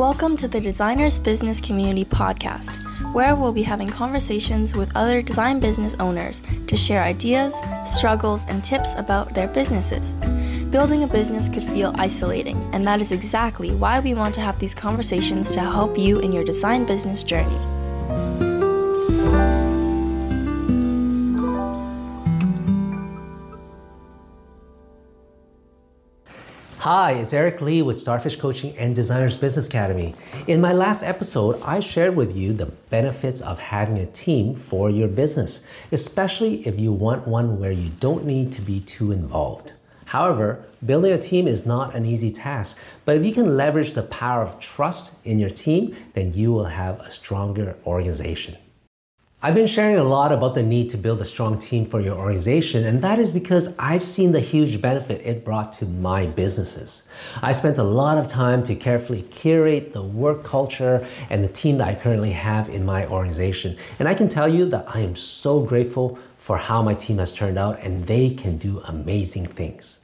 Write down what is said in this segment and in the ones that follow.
Welcome to the Designers Business Community Podcast, where we'll be having conversations with other design business owners to share ideas, struggles, and tips about their businesses. Building a business could feel isolating, and that is exactly why we want to have these conversations to help you in your design business journey. Hi, it's Eric Lee with Starfish Coaching and Designers Business Academy. In my last episode, I shared with you the benefits of having a team for your business, especially if you want one where you don't need to be too involved. However, building a team is not an easy task, but if you can leverage the power of trust in your team, then you will have a stronger organization. I've been sharing a lot about the need to build a strong team for your organization, and that is because I've seen the huge benefit it brought to my businesses. I spent a lot of time to carefully curate the work culture and the team that I currently have in my organization. And I can tell you that I am so grateful for how my team has turned out, and they can do amazing things.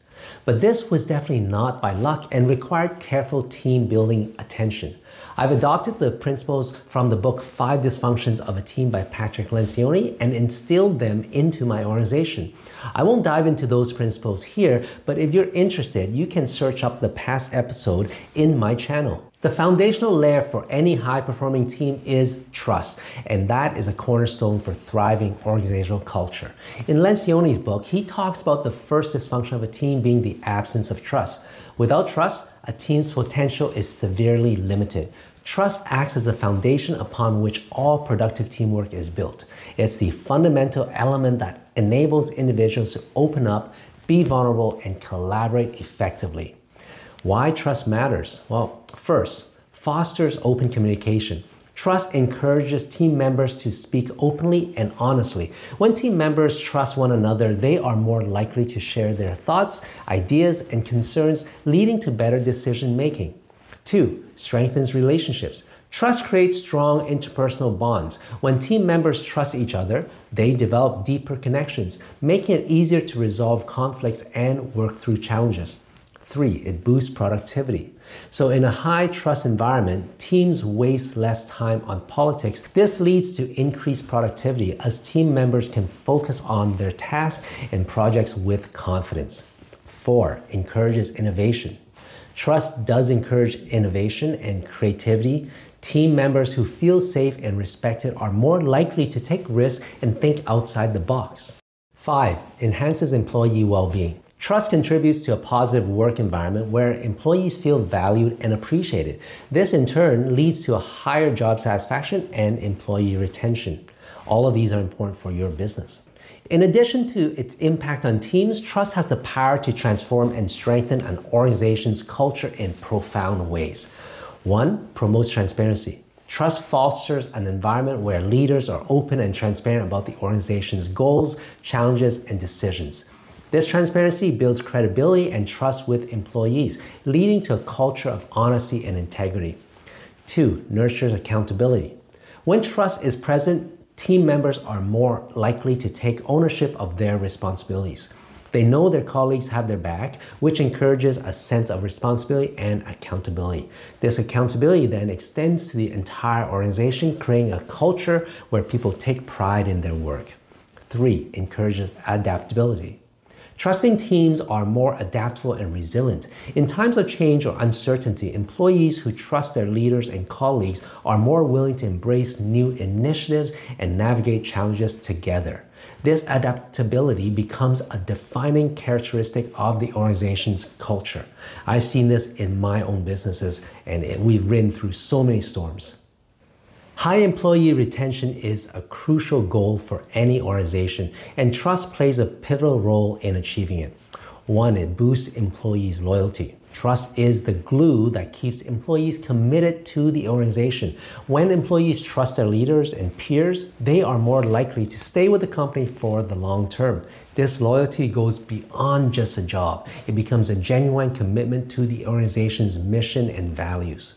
But this was definitely not by luck and required careful team building attention. I've adopted the principles from the book Five Dysfunctions of a Team by Patrick Lencioni and instilled them into my organization. I won't dive into those principles here, but if you're interested, you can search up the past episode in my channel. The foundational layer for any high performing team is trust, and that is a cornerstone for thriving organizational culture. In Lencioni's book, he talks about the first dysfunction of a team being the absence of trust. Without trust, a team's potential is severely limited. Trust acts as the foundation upon which all productive teamwork is built. It's the fundamental element that enables individuals to open up, be vulnerable, and collaborate effectively. Why trust matters? Well, first, fosters open communication. Trust encourages team members to speak openly and honestly. When team members trust one another, they are more likely to share their thoughts, ideas, and concerns, leading to better decision making. Two, strengthens relationships. Trust creates strong interpersonal bonds. When team members trust each other, they develop deeper connections, making it easier to resolve conflicts and work through challenges. Three, it boosts productivity. So, in a high trust environment, teams waste less time on politics. This leads to increased productivity as team members can focus on their tasks and projects with confidence. Four, encourages innovation. Trust does encourage innovation and creativity. Team members who feel safe and respected are more likely to take risks and think outside the box. Five, enhances employee well being. Trust contributes to a positive work environment where employees feel valued and appreciated. This in turn leads to a higher job satisfaction and employee retention. All of these are important for your business. In addition to its impact on teams, trust has the power to transform and strengthen an organization's culture in profound ways. One, promotes transparency. Trust fosters an environment where leaders are open and transparent about the organization's goals, challenges, and decisions. This transparency builds credibility and trust with employees, leading to a culture of honesty and integrity. Two, nurtures accountability. When trust is present, team members are more likely to take ownership of their responsibilities. They know their colleagues have their back, which encourages a sense of responsibility and accountability. This accountability then extends to the entire organization, creating a culture where people take pride in their work. Three, encourages adaptability. Trusting teams are more adaptable and resilient. In times of change or uncertainty, employees who trust their leaders and colleagues are more willing to embrace new initiatives and navigate challenges together. This adaptability becomes a defining characteristic of the organization's culture. I've seen this in my own businesses, and we've ridden through so many storms. High employee retention is a crucial goal for any organization, and trust plays a pivotal role in achieving it. One, it boosts employees' loyalty. Trust is the glue that keeps employees committed to the organization. When employees trust their leaders and peers, they are more likely to stay with the company for the long term. This loyalty goes beyond just a job, it becomes a genuine commitment to the organization's mission and values.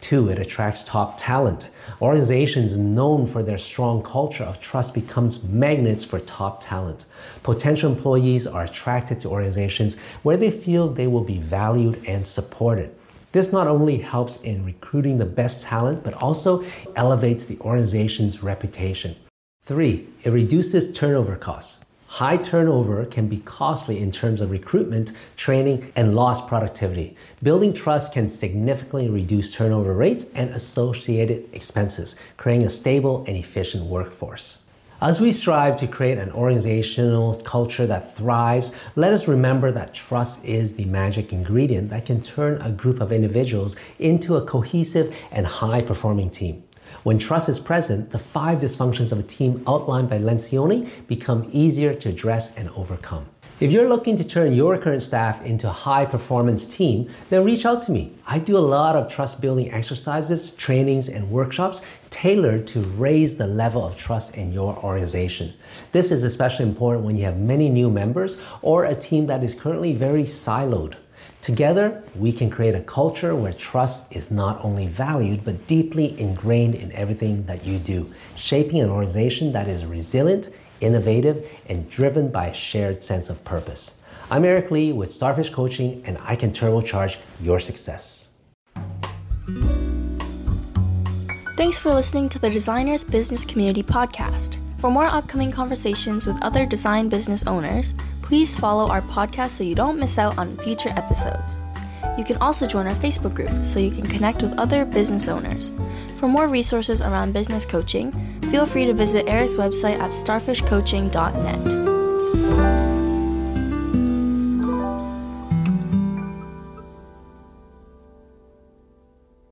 Two, it attracts top talent. Organizations known for their strong culture of trust becomes magnets for top talent. Potential employees are attracted to organizations where they feel they will be valued and supported. This not only helps in recruiting the best talent, but also elevates the organization's reputation. Three, it reduces turnover costs. High turnover can be costly in terms of recruitment, training, and lost productivity. Building trust can significantly reduce turnover rates and associated expenses, creating a stable and efficient workforce. As we strive to create an organizational culture that thrives, let us remember that trust is the magic ingredient that can turn a group of individuals into a cohesive and high performing team. When trust is present, the five dysfunctions of a team outlined by Lencioni become easier to address and overcome. If you're looking to turn your current staff into a high performance team, then reach out to me. I do a lot of trust building exercises, trainings, and workshops tailored to raise the level of trust in your organization. This is especially important when you have many new members or a team that is currently very siloed. Together, we can create a culture where trust is not only valued, but deeply ingrained in everything that you do, shaping an organization that is resilient, innovative, and driven by a shared sense of purpose. I'm Eric Lee with Starfish Coaching, and I can turbocharge your success. Thanks for listening to the Designers Business Community Podcast. For more upcoming conversations with other design business owners, Please follow our podcast so you don't miss out on future episodes. You can also join our Facebook group so you can connect with other business owners. For more resources around business coaching, feel free to visit Eric's website at starfishcoaching.net.